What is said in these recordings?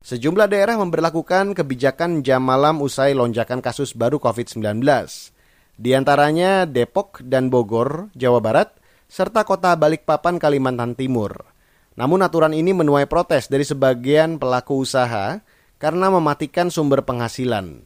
Sejumlah daerah memperlakukan kebijakan jam malam usai lonjakan kasus baru COVID-19. Di antaranya Depok dan Bogor, Jawa Barat, serta kota Balikpapan, Kalimantan Timur. Namun aturan ini menuai protes dari sebagian pelaku usaha karena mematikan sumber penghasilan.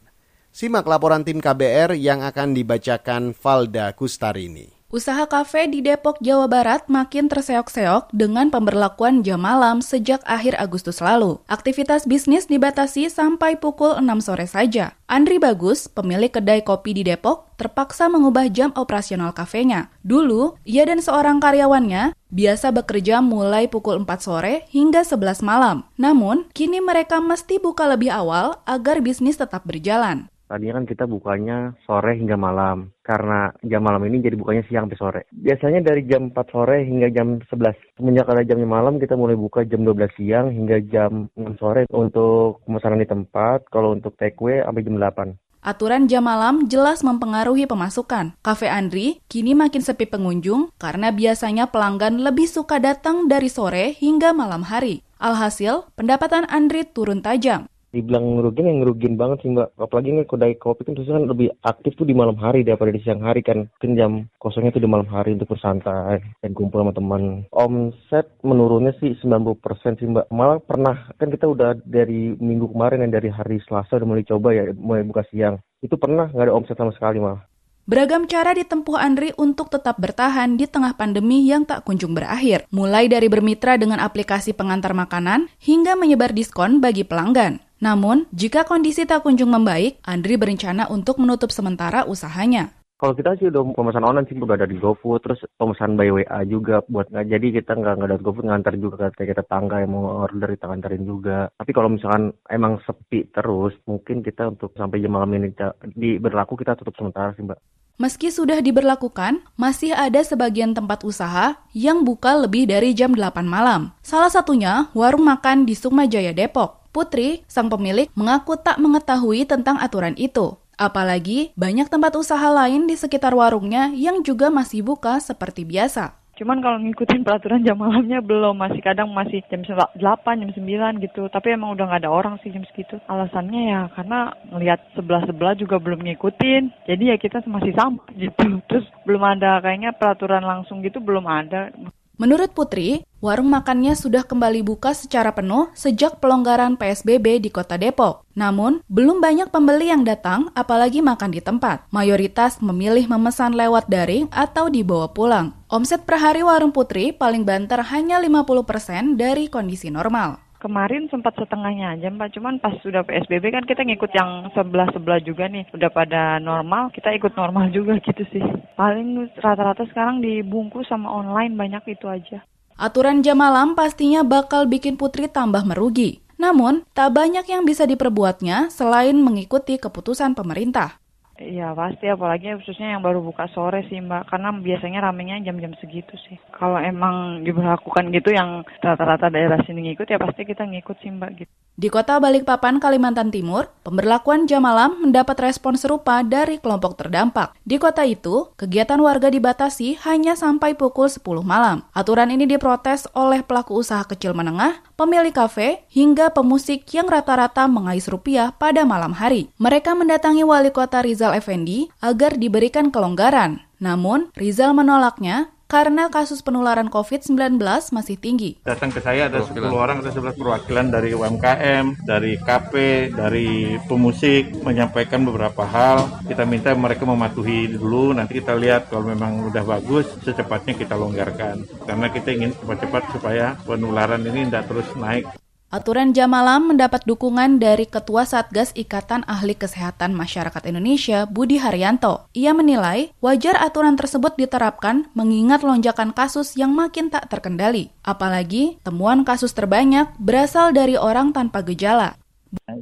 Simak laporan tim KBR yang akan dibacakan Valda Kustarini. Usaha kafe di Depok, Jawa Barat makin terseok-seok dengan pemberlakuan jam malam sejak akhir Agustus lalu. Aktivitas bisnis dibatasi sampai pukul 6 sore saja. Andri Bagus, pemilik kedai kopi di Depok, terpaksa mengubah jam operasional kafenya. Dulu, ia dan seorang karyawannya biasa bekerja mulai pukul 4 sore hingga 11 malam. Namun, kini mereka mesti buka lebih awal agar bisnis tetap berjalan. Tadinya kan kita bukanya sore hingga malam. Karena jam malam ini jadi bukanya siang sampai sore. Biasanya dari jam 4 sore hingga jam 11. Semenjak ada jamnya malam kita mulai buka jam 12 siang hingga jam 6 sore untuk pemesanan di tempat. Kalau untuk take away sampai jam 8. Aturan jam malam jelas mempengaruhi pemasukan. Cafe Andri kini makin sepi pengunjung karena biasanya pelanggan lebih suka datang dari sore hingga malam hari. Alhasil, pendapatan Andri turun tajam dibilang ngerugin yang ngerugin banget sih mbak. Apalagi ini kedai kopi kan terus kan lebih aktif tuh di malam hari daripada di siang hari kan. Mungkin jam kosongnya tuh di malam hari untuk bersantai dan kumpul sama teman. Omset menurunnya sih 90% sih mbak. Malah pernah kan kita udah dari minggu kemarin yang dari hari Selasa udah mulai coba ya mulai buka siang. Itu pernah nggak ada omset sama sekali malah Beragam cara ditempuh Andri untuk tetap bertahan di tengah pandemi yang tak kunjung berakhir, mulai dari bermitra dengan aplikasi pengantar makanan hingga menyebar diskon bagi pelanggan. Namun, jika kondisi tak kunjung membaik, Andri berencana untuk menutup sementara usahanya. Kalau kita sih udah pemesan online sih udah ada di GoFood, terus pemesan by WA juga buat nggak jadi kita nggak nggak ada GoFood ngantar juga ke kita tetangga yang mau order kita nganterin juga. Tapi kalau misalkan emang sepi terus, mungkin kita untuk sampai jam malam ini di berlaku kita tutup sementara sih mbak. Meski sudah diberlakukan, masih ada sebagian tempat usaha yang buka lebih dari jam 8 malam. Salah satunya warung makan di Sukma Jaya Depok. Putri, sang pemilik, mengaku tak mengetahui tentang aturan itu. Apalagi banyak tempat usaha lain di sekitar warungnya yang juga masih buka seperti biasa. Cuman kalau ngikutin peraturan jam malamnya belum, masih kadang masih jam 8, jam 9 gitu. Tapi emang udah nggak ada orang sih jam segitu. Alasannya ya karena ngelihat sebelah-sebelah juga belum ngikutin. Jadi ya kita masih sama gitu. Terus belum ada kayaknya peraturan langsung gitu belum ada. Menurut Putri, warung makannya sudah kembali buka secara penuh sejak pelonggaran PSBB di kota Depok. Namun, belum banyak pembeli yang datang, apalagi makan di tempat. Mayoritas memilih memesan lewat daring atau dibawa pulang. Omset per hari warung Putri paling banter hanya 50% dari kondisi normal kemarin sempat setengahnya aja Mbak, cuman pas sudah PSBB kan kita ngikut yang sebelah-sebelah juga nih. Udah pada normal, kita ikut normal juga gitu sih. Paling rata-rata sekarang dibungkus sama online banyak itu aja. Aturan jam malam pastinya bakal bikin Putri tambah merugi. Namun, tak banyak yang bisa diperbuatnya selain mengikuti keputusan pemerintah. Iya pasti apalagi khususnya yang baru buka sore sih mbak karena biasanya ramenya jam-jam segitu sih. Kalau emang diberlakukan gitu yang rata-rata daerah sini ngikut ya pasti kita ngikut sih mbak gitu. Di kota Balikpapan, Kalimantan Timur, pemberlakuan jam malam mendapat respon serupa dari kelompok terdampak. Di kota itu, kegiatan warga dibatasi hanya sampai pukul 10 malam. Aturan ini diprotes oleh pelaku usaha kecil menengah, pemilik kafe, hingga pemusik yang rata-rata mengais rupiah pada malam hari. Mereka mendatangi wali kota Rizal Effendi agar diberikan kelonggaran. Namun, Rizal menolaknya karena kasus penularan COVID-19 masih tinggi. Datang ke saya ada 10 orang atau 11 perwakilan dari UMKM, dari KP, dari pemusik, menyampaikan beberapa hal. Kita minta mereka mematuhi dulu, nanti kita lihat kalau memang udah bagus, secepatnya kita longgarkan. Karena kita ingin cepat-cepat supaya penularan ini tidak terus naik. Aturan jam malam mendapat dukungan dari Ketua Satgas Ikatan Ahli Kesehatan Masyarakat Indonesia, Budi Haryanto. Ia menilai wajar aturan tersebut diterapkan mengingat lonjakan kasus yang makin tak terkendali. Apalagi temuan kasus terbanyak berasal dari orang tanpa gejala.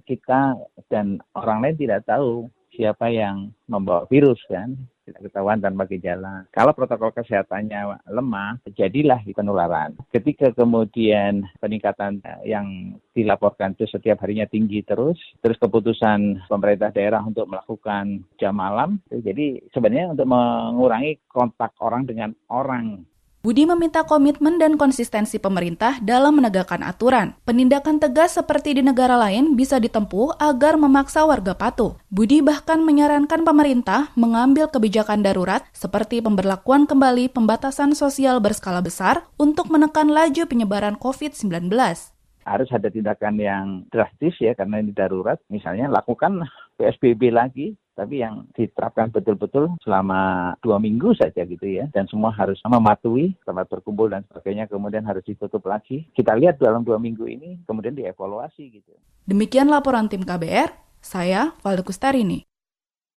Kita dan orang lain tidak tahu siapa yang membawa virus kan tidak ketahuan tanpa gejala. Kalau protokol kesehatannya lemah, jadilah penularan. Ketika kemudian peningkatan yang dilaporkan itu setiap harinya tinggi terus, terus keputusan pemerintah daerah untuk melakukan jam malam, jadi sebenarnya untuk mengurangi kontak orang dengan orang Budi meminta komitmen dan konsistensi pemerintah dalam menegakkan aturan. Penindakan tegas seperti di negara lain bisa ditempuh agar memaksa warga patuh. Budi bahkan menyarankan pemerintah mengambil kebijakan darurat seperti pemberlakuan kembali pembatasan sosial berskala besar untuk menekan laju penyebaran COVID-19 harus ada tindakan yang drastis ya karena ini darurat. Misalnya lakukan PSBB lagi, tapi yang diterapkan betul-betul selama dua minggu saja gitu ya. Dan semua harus mematuhi tempat berkumpul dan sebagainya, kemudian harus ditutup lagi. Kita lihat dalam dua minggu ini, kemudian dievaluasi gitu. Demikian laporan tim KBR, saya Valdo Kustarini.